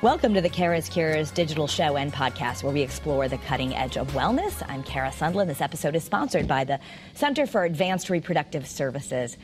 Welcome to the Kara's Cures digital show and podcast where we explore the cutting edge of wellness. I'm Kara Sundlun. This episode is sponsored by the Center for Advanced Reproductive Services.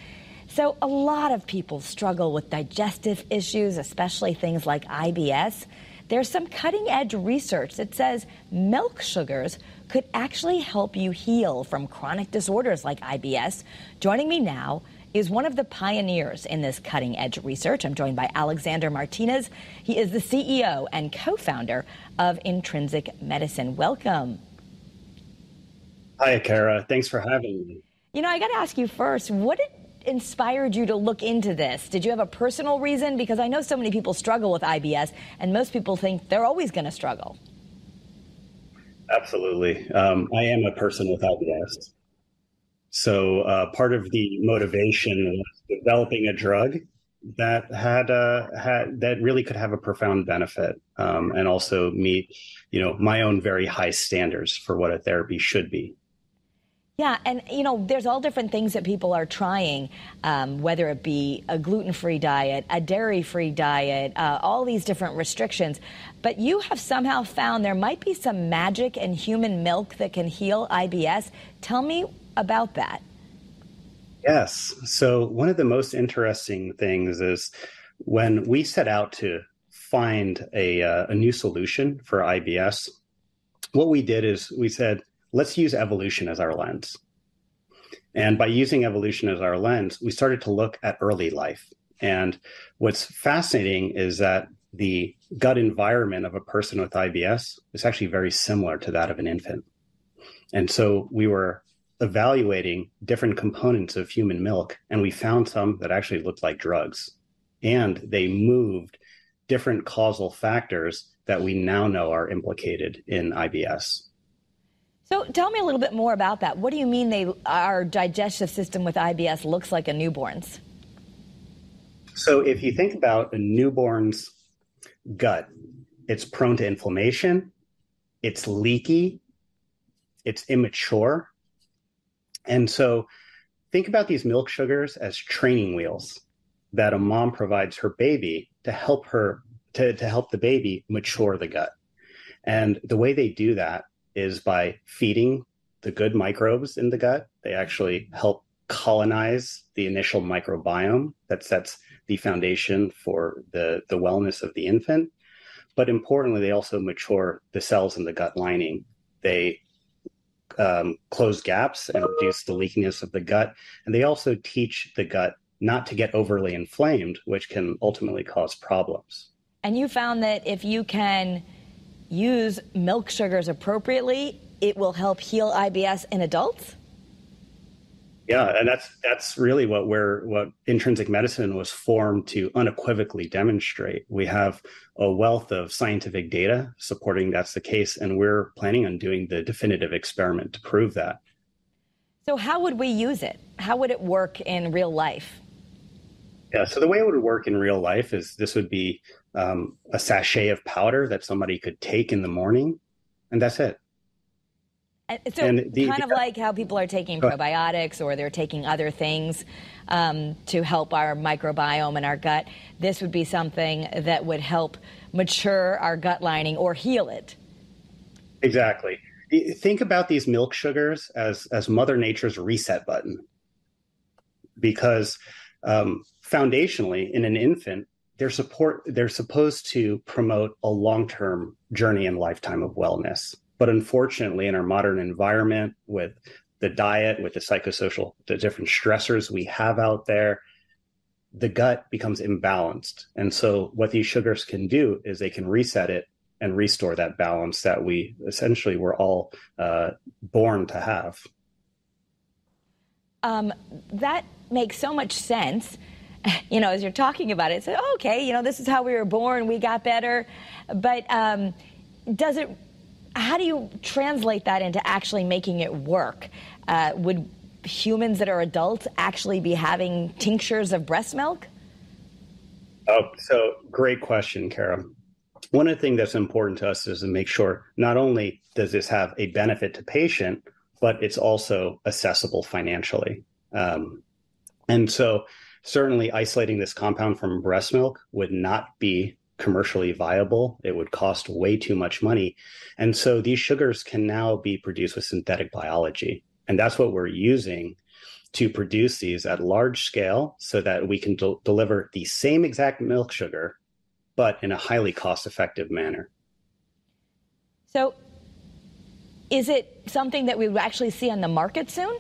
So, a lot of people struggle with digestive issues, especially things like IBS. There's some cutting edge research that says milk sugars could actually help you heal from chronic disorders like IBS. Joining me now is one of the pioneers in this cutting edge research. I'm joined by Alexander Martinez. He is the CEO and co founder of Intrinsic Medicine. Welcome. Hi, Kara. Thanks for having me. You know, I got to ask you first what inspired you to look into this? Did you have a personal reason? Because I know so many people struggle with IBS, and most people think they're always going to struggle. Absolutely. Um, I am a person with IBS. So uh, part of the motivation was developing a drug that had uh, had that really could have a profound benefit um, and also meet, you know, my own very high standards for what a therapy should be. Yeah, and you know, there's all different things that people are trying, um, whether it be a gluten-free diet, a dairy-free diet, uh, all these different restrictions. But you have somehow found there might be some magic in human milk that can heal IBS. Tell me about that. Yes. So, one of the most interesting things is when we set out to find a, uh, a new solution for IBS, what we did is we said, let's use evolution as our lens. And by using evolution as our lens, we started to look at early life. And what's fascinating is that the gut environment of a person with IBS is actually very similar to that of an infant. And so we were evaluating different components of human milk, and we found some that actually looked like drugs. And they moved different causal factors that we now know are implicated in IBS. So tell me a little bit more about that. What do you mean they our digestive system with IBS looks like a newborn's? So if you think about a newborn's gut, it's prone to inflammation, it's leaky, it's immature, and so think about these milk sugars as training wheels that a mom provides her baby to help her to, to help the baby mature the gut. And the way they do that is by feeding the good microbes in the gut. They actually help colonize the initial microbiome that sets the foundation for the, the wellness of the infant. But importantly, they also mature the cells in the gut lining. They um, close gaps and reduce the leakiness of the gut. And they also teach the gut not to get overly inflamed, which can ultimately cause problems. And you found that if you can use milk sugars appropriately, it will help heal IBS in adults? Yeah, and that's that's really what we're what intrinsic medicine was formed to unequivocally demonstrate. We have a wealth of scientific data supporting that's the case, and we're planning on doing the definitive experiment to prove that. So, how would we use it? How would it work in real life? Yeah, so the way it would work in real life is this would be um, a sachet of powder that somebody could take in the morning, and that's it. So and the, kind of like how people are taking probiotics or they're taking other things um, to help our microbiome and our gut. This would be something that would help mature our gut lining or heal it. Exactly. Think about these milk sugars as as Mother Nature's reset button, because um, foundationally, in an infant, they're support they're supposed to promote a long term journey and lifetime of wellness but unfortunately, in our modern environment, with the diet, with the psychosocial, the different stressors we have out there, the gut becomes imbalanced. And so, what these sugars can do is they can reset it and restore that balance that we essentially were all uh, born to have. Um, that makes so much sense. You know, as you're talking about it, so okay, you know, this is how we were born. We got better, but um, does it how do you translate that into actually making it work? Uh, would humans that are adults actually be having tinctures of breast milk? Oh, so great question, Kara. One of the things that's important to us is to make sure not only does this have a benefit to patient, but it's also accessible financially. Um, and so, certainly, isolating this compound from breast milk would not be commercially viable. It would cost way too much money. And so these sugars can now be produced with synthetic biology. And that's what we're using to produce these at large scale so that we can del- deliver the same exact milk sugar, but in a highly cost effective manner. So, is it something that we will actually see on the market soon?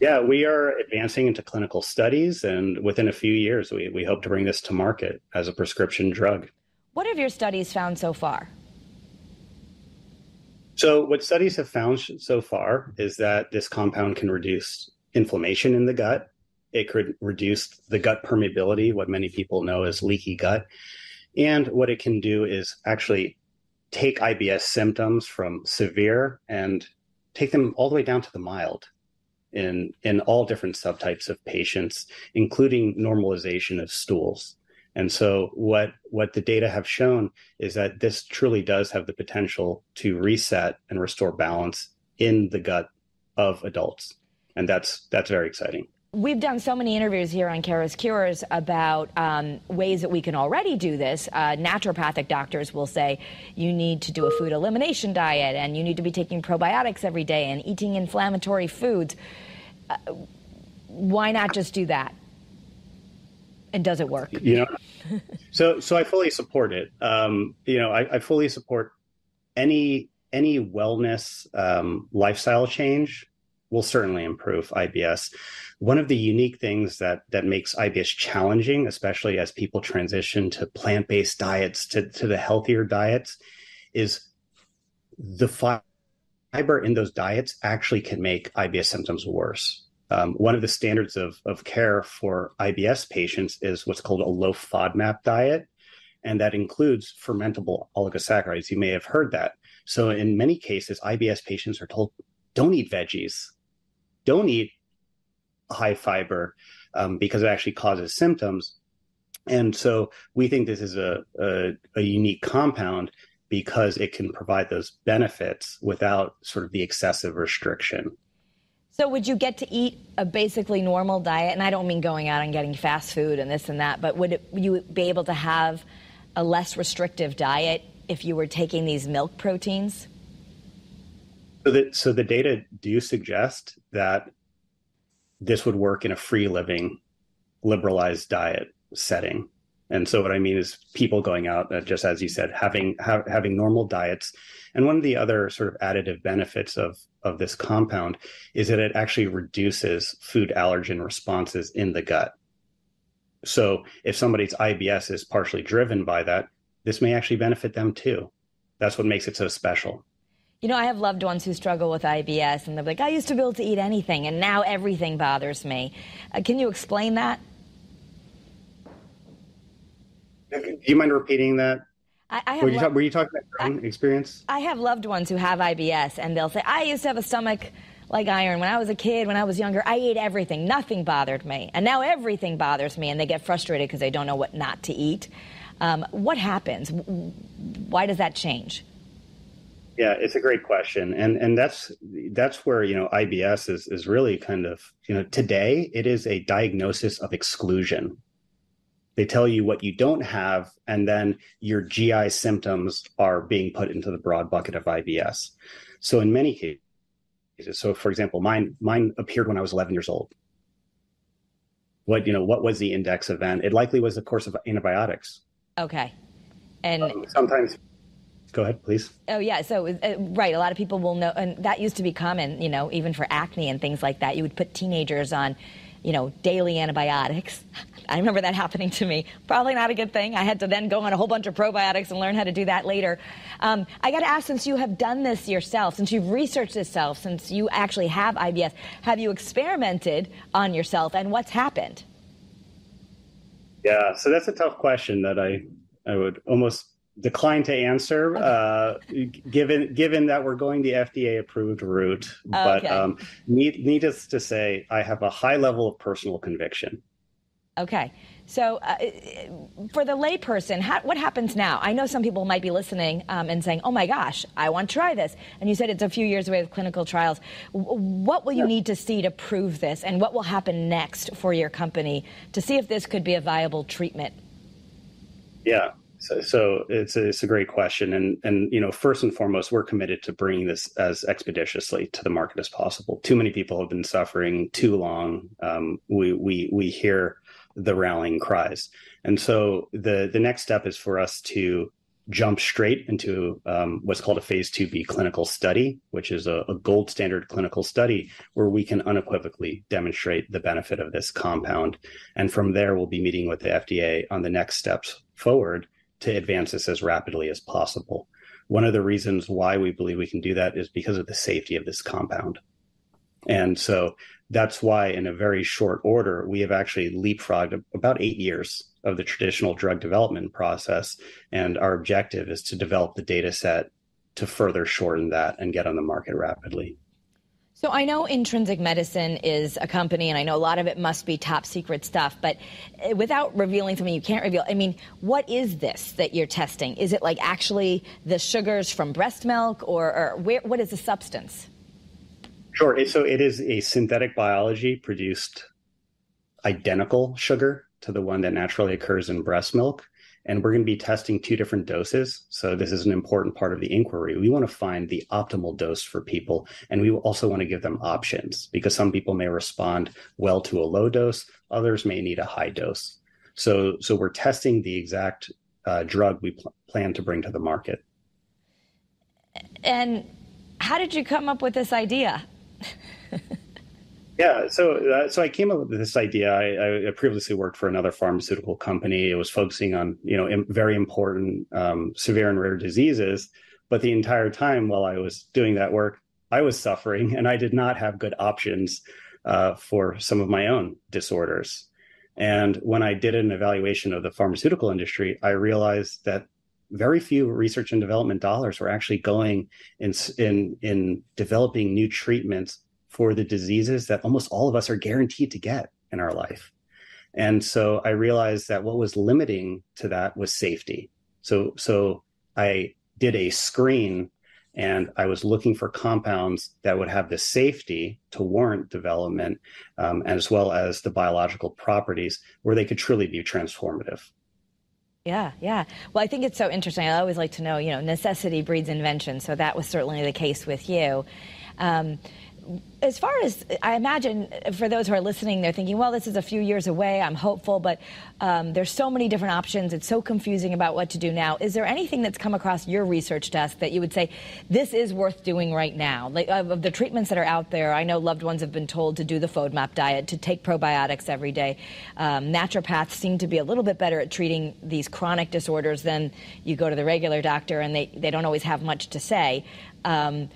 Yeah, we are advancing into clinical studies, and within a few years, we, we hope to bring this to market as a prescription drug. What have your studies found so far? So, what studies have found so far is that this compound can reduce inflammation in the gut. It could reduce the gut permeability, what many people know as leaky gut. And what it can do is actually take IBS symptoms from severe and take them all the way down to the mild in in all different subtypes of patients, including normalization of stools. And so what what the data have shown is that this truly does have the potential to reset and restore balance in the gut of adults. And that's that's very exciting. We've done so many interviews here on Kara's Cures about um, ways that we can already do this. Uh, naturopathic doctors will say you need to do a food elimination diet and you need to be taking probiotics every day and eating inflammatory foods. Uh, why not just do that? And does it work? You know, so so I fully support it. Um, you know, I, I, fully support any any wellness um, lifestyle change will certainly improve IBS. One of the unique things that that makes IBS challenging, especially as people transition to plant based diets to to the healthier diets, is the fiber in those diets actually can make IBS symptoms worse. Um, one of the standards of, of care for IBS patients is what's called a low FODMAP diet, and that includes fermentable oligosaccharides. You may have heard that. So, in many cases, IBS patients are told, don't eat veggies, don't eat high fiber um, because it actually causes symptoms. And so, we think this is a, a, a unique compound because it can provide those benefits without sort of the excessive restriction. So, would you get to eat a basically normal diet? And I don't mean going out and getting fast food and this and that, but would it, you be able to have a less restrictive diet if you were taking these milk proteins? So the, so the data do suggest that this would work in a free living, liberalized diet setting. And so what I mean is people going out, uh, just as you said, having ha- having normal diets. And one of the other sort of additive benefits of of this compound is that it actually reduces food allergen responses in the gut. So if somebody's IBS is partially driven by that, this may actually benefit them too. That's what makes it so special. You know, I have loved ones who struggle with IBS, and they're like, I used to be able to eat anything, and now everything bothers me. Uh, can you explain that? Do you mind repeating that? I, I were, you lo- talk, were, you talking about your own I, experience? I have loved ones who have IBS, and they'll say, I used to have a stomach like iron. When I was a kid, when I was younger, I ate everything. Nothing bothered me. And now everything bothers me, and they get frustrated because they don't know what not to eat. Um, what happens? Why does that change? Yeah, it's a great question, and and that's that's where you know IBS is is really kind of you know today it is a diagnosis of exclusion. They tell you what you don't have, and then your GI symptoms are being put into the broad bucket of IBS. So in many cases, so for example, mine mine appeared when I was 11 years old. What you know, what was the index event? It likely was a course of antibiotics. Okay, and um, sometimes Go ahead, please. Oh yeah, so uh, right, a lot of people will know, and that used to be common, you know, even for acne and things like that. You would put teenagers on, you know, daily antibiotics. I remember that happening to me. Probably not a good thing. I had to then go on a whole bunch of probiotics and learn how to do that later. Um, I got to ask, since you have done this yourself, since you've researched this self, since you actually have IBS, have you experimented on yourself, and what's happened? Yeah, so that's a tough question that I I would almost decline to answer, uh, given given that we're going the FDA approved route. But um, need, needless to say, I have a high level of personal conviction. Okay. So, uh, for the layperson, how, what happens now? I know some people might be listening um, and saying, "Oh my gosh, I want to try this." And you said it's a few years away with clinical trials. What will you need to see to prove this, and what will happen next for your company to see if this could be a viable treatment? Yeah. So, so it's a, it's a great question, and and you know, first and foremost, we're committed to bringing this as expeditiously to the market as possible. Too many people have been suffering too long. Um, we we we hear the rallying cries, and so the the next step is for us to jump straight into um, what's called a phase 2b clinical study which is a, a, gold standard clinical study where we can unequivocally demonstrate the benefit of this compound and from there we'll be meeting with the fda on the next steps forward to advance this as rapidly as possible. One of the reasons why we believe we can do that is because of the safety of this compound. And so that's why, in a very short order, we have actually leapfrogged about eight years of the traditional drug development process. And our objective is to develop the data set to further shorten that and get on the market rapidly. So I know Intrinsic Medicine is a company, and I know a lot of it must be top secret stuff, but eh, without revealing something you can't reveal, I mean, what is this that you're testing? Is it like actually the sugars from breast milk, or, or where, what is the substance? Sure. So it is a synthetic biology produced identical sugar to the one that naturally occurs in breast milk and we're going to be testing two different doses. So this is an important part of the inquiry. We want to find the optimal dose for people, and we also want to give them options because some people may respond well to a low dose, others may need a high dose. So so we're testing the exact uh, drug we pl- plan to bring to the market. And how did you come up with this idea? Yeah, so uh, so I came up with this idea. I, I, previously worked for another pharmaceutical company. It was focusing on you know Im- very important um, severe and rare diseases, but the entire time while I was doing that work, I was suffering, and I did not have good options uh, for some of my own disorders. And when I did an evaluation of the pharmaceutical industry, I realized that very few research and development dollars were actually going in in in developing new treatments for the diseases that almost all of us are guaranteed to get in our life. And so I realized that what was limiting to that was safety. So so I did a screen and I was looking for compounds that would have the safety to warrant development, um, as well as the biological properties where they could truly be transformative. Yeah, yeah. Well, I think it's so interesting. I always like to know, you know, necessity breeds invention. So that was certainly the case with you. Um, as far as I imagine, for those who are listening, they're thinking, well, this is a few years away. I'm hopeful, but um, there's so many different options. It's so confusing about what to do now. Is there anything that's come across your research desk that you would say this is worth doing right now? Like of the treatments that are out there, I know loved ones have been told to do the FODMAP diet, to take probiotics every day. Um, naturopaths seem to be a little bit better at treating these chronic disorders than you go to the regular doctor, and they, they don't always have much to say. Um,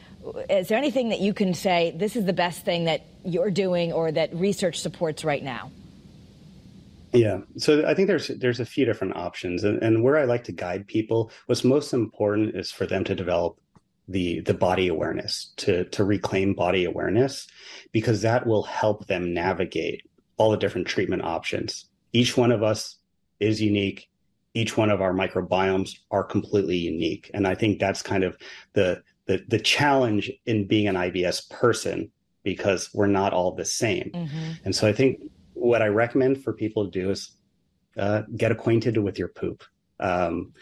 is there anything that you can say this is the best thing that you're doing or that research supports right now? Yeah, so I think there's there's a few different options, and, and where I like to guide people, what's most important is for them to develop the the body awareness to to reclaim body awareness, because that will help them navigate all the different treatment options. Each one of us is unique. Each one of our microbiomes are completely unique, and I think that's kind of the the the challenge in being an IBS person because we're not all the same. Mm-hmm. And so I think what I recommend for people to do is uh, get acquainted with your poop, um,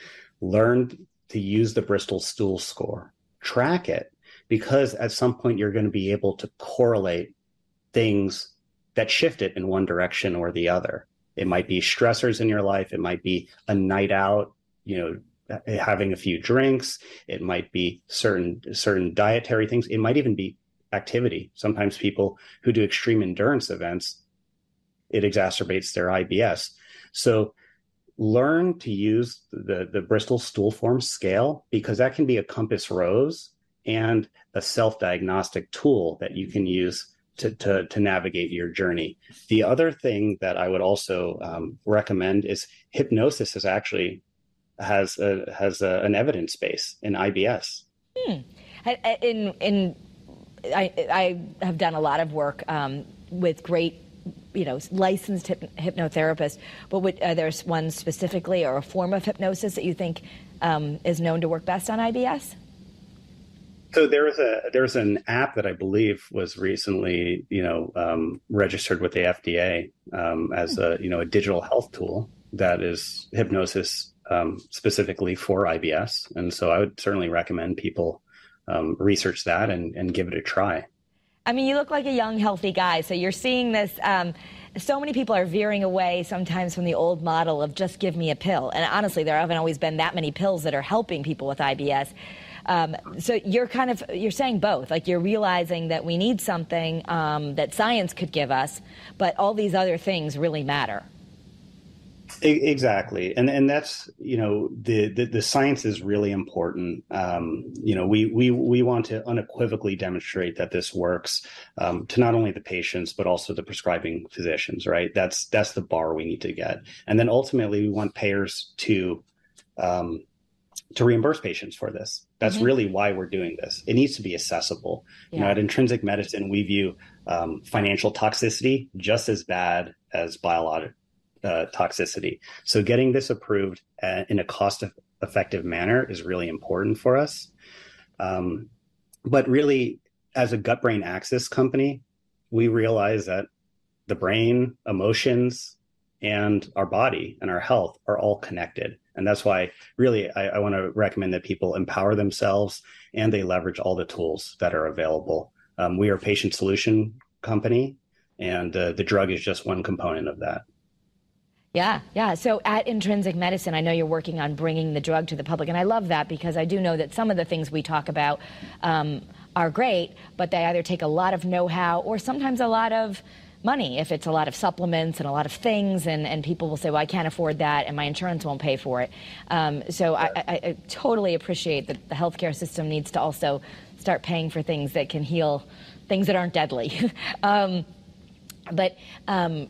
learn to use the Bristol stool score, track it, because at some point you're going to be able to correlate things that shift it in one direction or the other. It might be stressors in your life. It might be a night out, you know, having a few drinks. It might be certain certain dietary things. It might even be activity. Sometimes people who do extreme endurance events, it exacerbates their IBS. So learn to use the the Bristol stool form scale because that can be a compass rose and a self diagnostic tool that you can use to, to, to, navigate your journey. The other thing that I would also um, recommend is hypnosis is actually has a, has a, an evidence base in IBS. Hmm. In in I, I have done a lot of work um, with great you know licensed hyp- hypnotherapists, but would, uh, there's one specifically or a form of hypnosis that you think um, is known to work best on IBS? So there is a there's an app that I believe was recently you know um, registered with the FDA um, as a you know a digital health tool that is hypnosis um, specifically for IBS. And so I would certainly recommend people um, research that and, and give it a try. I mean, you look like a young, healthy guy. So you're seeing this. Um, so many people are veering away sometimes from the old model of just give me a pill. And honestly, there haven't always been that many pills that are helping people with IBS. Um, so you're kind of you're saying both. Like you're realizing that we need something um, that science could give us, but all these other things really matter. Exactly, and and that's you know the the, the science is really important. Um, you know, we we we want to unequivocally demonstrate that this works um, to not only the patients but also the prescribing physicians. Right, that's that's the bar we need to get, and then ultimately we want payers to um, to reimburse patients for this. That's mm-hmm. really why we're doing this. It needs to be accessible. Yeah. You know, at Intrinsic Medicine, we view um, financial toxicity just as bad as biologic uh, toxicity. So getting this approved uh, in a cost effective manner is really important for us. Um, but really, as a gut brain axis company, we realize that the brain, emotions, and our body and our health are all connected. And that's why, really, I, I want to recommend that people empower themselves and they leverage all the tools that are available. Um, we are a patient solution company, and uh, the drug is just one component of that. Yeah, yeah. So at Intrinsic Medicine, I know you're working on bringing the drug to the public, and I love that because I do know that some of the things we talk about um, are great, but they either take a lot of know-how or sometimes a lot of money if it's a lot of supplements and a lot of things, and, and people will say, well, I can't afford that, and my insurance won't pay for it. Um, so I, I, I, totally appreciate that the healthcare system needs to also start paying for things that can heal things that aren't deadly. um, but um,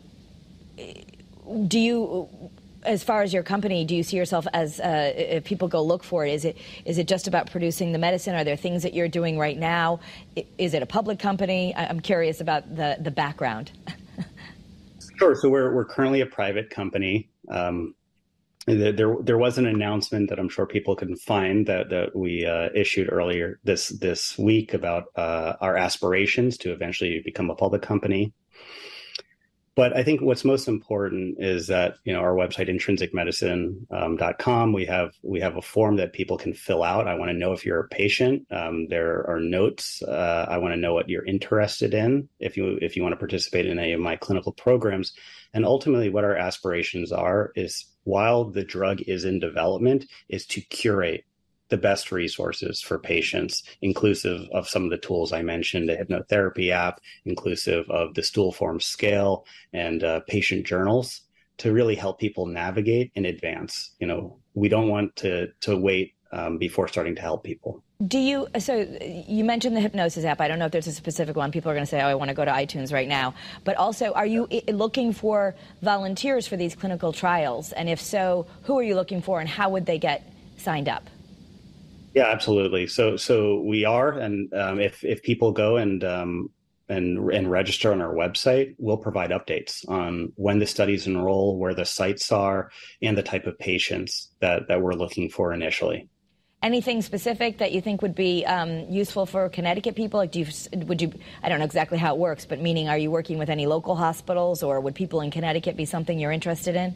do you as far as your company, do you see yourself as uh, if people go look for it? Is it is it just about producing the medicine? Are there things that you're doing right now? Is it a public company? I'm curious about the the background. sure. So we're we're currently a private company. Um, there there was an announcement that I'm sure people can find that that we uh, issued earlier this this week about uh, our aspirations to eventually become a public company but I think what's most important is that you know our website intrinsicmedicine.com um, we have we have a form that people can fill out. I want to know if you're a patient. Um, there are notes. Uh, I want to know what you're interested in if you if you want to participate in any of my clinical programs, and ultimately what our aspirations are is while the drug is in development is to curate the best resources for patients, inclusive of some of the tools I mentioned, the hypnotherapy app, inclusive of the stool form scale and uh, patient journals to really help people navigate in advance. You know, we don't want to to wait um, before starting to help people. Do you? So you mentioned the hypnosis app. I don't know if there's a specific one. People are going to say, "Oh, I want to go to iTunes right now." But also, are you looking for volunteers for these clinical trials? And if so, who are you looking for, and how would they get signed up? Yeah, absolutely. So so we are, and um, if if people go and um, and and register on our website, we'll provide updates on when the studies enroll, where the sites are, and the type of patients that that we're looking for initially. Anything specific that you think would be um, useful for Connecticut people? Like, do you would you? I don't know exactly how it works, but meaning, are you working with any local hospitals, or would people in Connecticut be something you're interested in?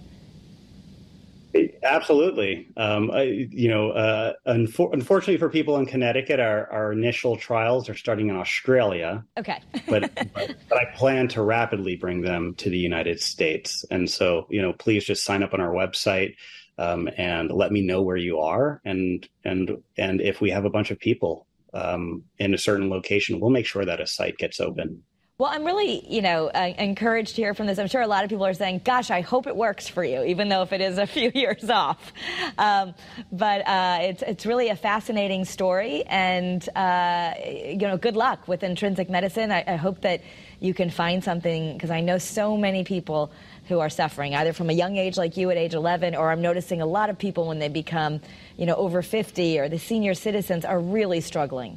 Absolutely. Um, I, you know, uh, unfor- unfortunately for people in Connecticut, our, our initial trials are starting in Australia. Okay. but, but, but I plan to rapidly bring them to the United States. And so, you know, please just sign up on our website um, and let me know where you are. And and and if we have a bunch of people um, in a certain location, we'll make sure that a site gets open. Well, I'm really, you know, uh, encouraged to hear from this. I'm sure a lot of people are saying, "Gosh, I hope it works for you," even though if it is a few years off. Um, but uh, it's it's really a fascinating story, and uh, you know, good luck with intrinsic medicine. I, I hope that you can find something because I know so many people who are suffering either from a young age like you at age 11 or i'm noticing a lot of people when they become you know over 50 or the senior citizens are really struggling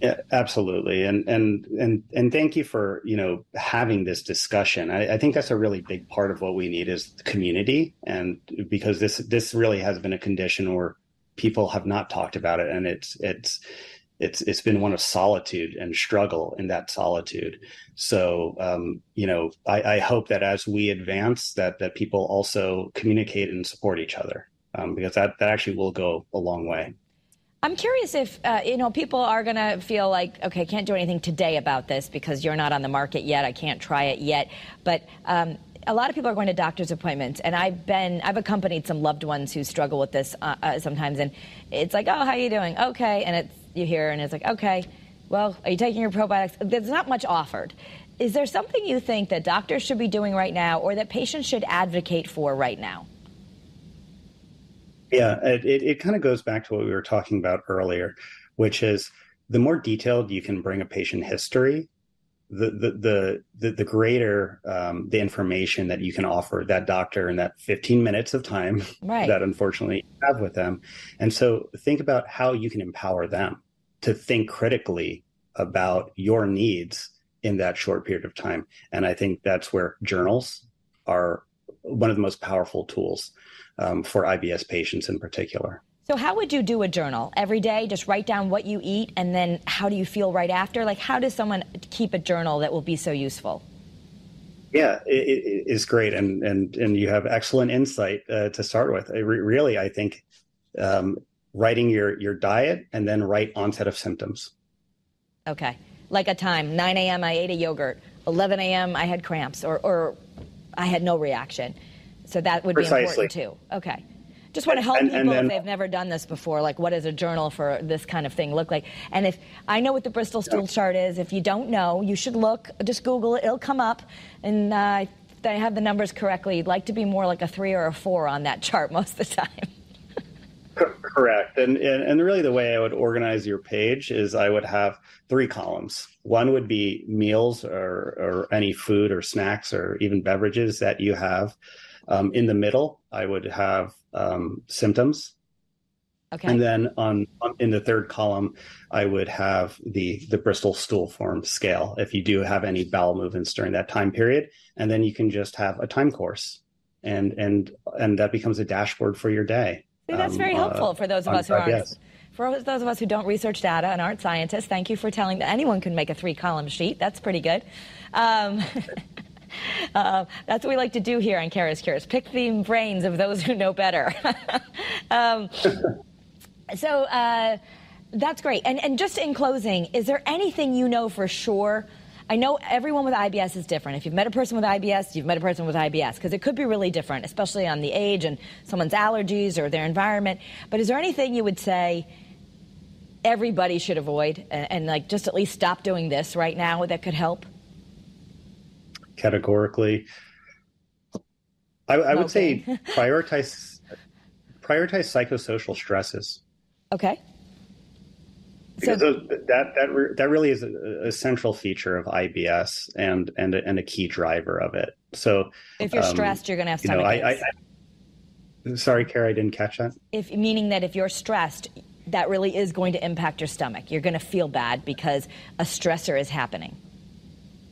yeah, absolutely, and and and and thank you for you know having this discussion. I, I, think that's a really big part of what we need is community, and because this this really has been a condition where people have not talked about it, and it's it's it's it's been one of solitude and struggle in that solitude. So um, you know, I, I, hope that as we advance, that that people also communicate and support each other um, because that that actually will go a long way. I'm curious if uh, you know people are going to feel like, okay, can't do anything today about this because you're not on the market yet. I can't try it yet, but. Um, a lot of people are going to doctor's appointments, and I've been I've accompanied some loved ones who struggle with this uh, uh, sometimes, and it's like, oh, how are you doing? Okay, and it's you hear, and it's like, okay, well, are you taking your probiotics? There's not much offered. Is there something you think that doctors should be doing right now, or that patients should advocate for right now? Yeah, it, it, it kind of goes back to what we were talking about earlier, which is the more detailed you can bring a patient history, the the the the, greater um, the information that you can offer that doctor in that 15 minutes of time right. that unfortunately you have with them and so think about how you can empower them to think critically about your needs in that short period of time and i think that's where journals are one of the most powerful tools um, for ibs patients in particular so, how would you do a journal every day? Just write down what you eat, and then how do you feel right after? Like, how does someone keep a journal that will be so useful? Yeah, it, it is great, and and and you have excellent insight uh, to start with. Re- really, I think um, writing your your diet and then write onset of symptoms. Okay, like a time: 9 a.m. I ate a yogurt. 11 a.m. I had cramps, or or I had no reaction. So that would Precisely. be important too. Okay. Just want to help and, people and then, if they've never done this before. Like, what does a journal for this kind of thing look like? And if I know what the Bristol stool chart is, if you don't know, you should look. Just Google it; it'll come up. And uh, I have the numbers correctly. You'd like to be more like a three or a four on that chart most of the time. Correct. And, and, and really the way I would organize your page is I would have three columns. One would be meals or, or any food or snacks or even beverages that you have. Um, in the middle, I would have um, symptoms. Okay. And then on, on, in the third column, I would have the the Bristol stool form scale if you do have any bowel movements during that time period, and then you can just have a time course, and and and that becomes a dashboard for your day. That's um, very helpful uh, for those of us who aren't. For those of us who don't research data and aren't scientists, thank you for telling that anyone can make a three column sheet. That's pretty good. Um, Uh, that's what we like to do here on Kara's Cures, pick the brains of those who know better. um, so uh, that's great. And, and just in closing, is there anything you know for sure? I know everyone with IBS is different. If you've met a person with IBS, you've met a person with IBS, because it could be really different, especially on the age and someone's allergies or their environment. But is there anything you would say everybody should avoid and, and like just at least stop doing this right now that could help? categorically. I, I would say prioritize prioritize psychosocial stresses. Okay. Because so, that that that really is a, a, central feature of IBS and and a, and a key driver of it. So if you're um, stressed, you're going to have stomach you know, I, I, sorry, Kara, I didn't catch that. If meaning that if you're stressed, that really is going to impact your stomach. You're going to feel bad because a stressor is happening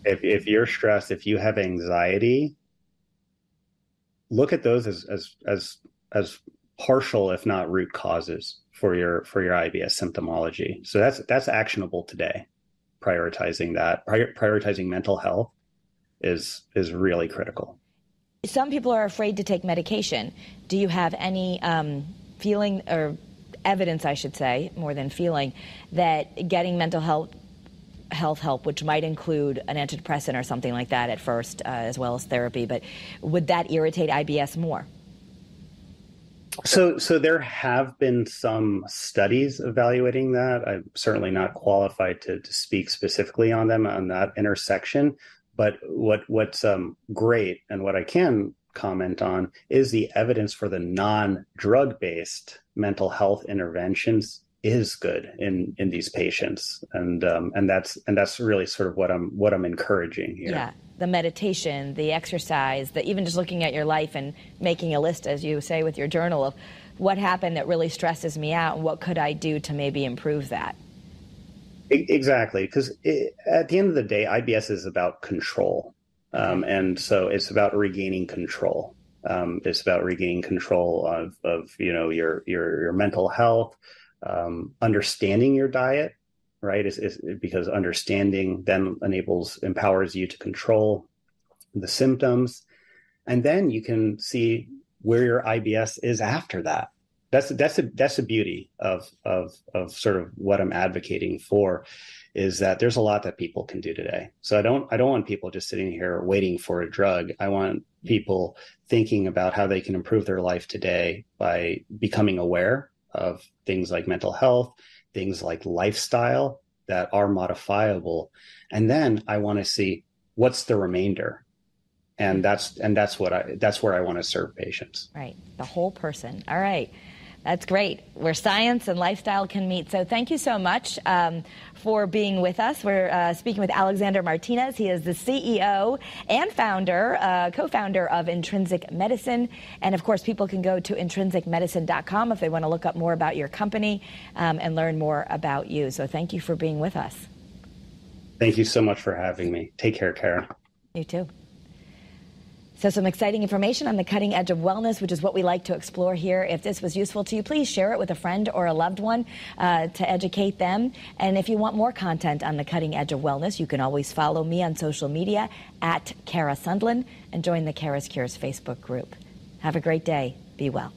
if if you're stressed, if you have anxiety, look at those as as as as partial, if not root causes for your for your IBS symptomology. So that's that's actionable today. Prioritizing that, prior, prioritizing mental health is is really critical. Some people are afraid to take medication. Do you have any um, feeling or evidence, I should say, more than feeling, that getting mental health health help, which might include an antidepressant or something like that at first, uh, as well as therapy. But would that irritate IBS more? So, so there have been some studies evaluating that. I'm certainly not qualified to, to speak specifically on them on that intersection. But what what's um, great and what I can comment on is the evidence for the non-drug based mental health interventions is good in in these patients and um, and that's and that's really sort of what I'm what I'm encouraging here. Yeah, the meditation, the exercise, the even just looking at your life and making a list, as you say with your journal, of what happened that really stresses me out and what could I do to maybe improve that. Exactly, because at the end of the day, IBS is about control, um, and so it's about regaining control. Um, it's about regaining control of, of you know your your your mental health, um, understanding your diet right? Is, is because understanding then enables empowers you to control the symptoms, and then you can see where your IBS is after that. That's that's a that's a beauty of of of sort of what I'm advocating for is that there's a lot that people can do today. So I don't I don't want people just sitting here waiting for a drug. I want people thinking about how they can improve their life today by becoming aware of things like mental health, things like lifestyle that are modifiable. And then I want to see what's the remainder. And that's and that's what I that's where I want to serve patients. Right. The whole person. All right. That's great. Where science and lifestyle can meet. So thank you so much um, for being with us. We're uh, speaking with Alexander Martinez. He is the CEO and founder, uh, co-founder of Intrinsic Medicine. And of course, people can go to intrinsicmedicine.com if they want to look up more about your company um, and learn more about you. So thank you for being with us. Thank you so much for having me. Take care, Kara. You too. So, some exciting information on the cutting edge of wellness, which is what we like to explore here. If this was useful to you, please share it with a friend or a loved one uh, to educate them. And if you want more content on the cutting edge of wellness, you can always follow me on social media at Kara Sundlun and join the Kara's Cures Facebook group. Have a great day. Be well.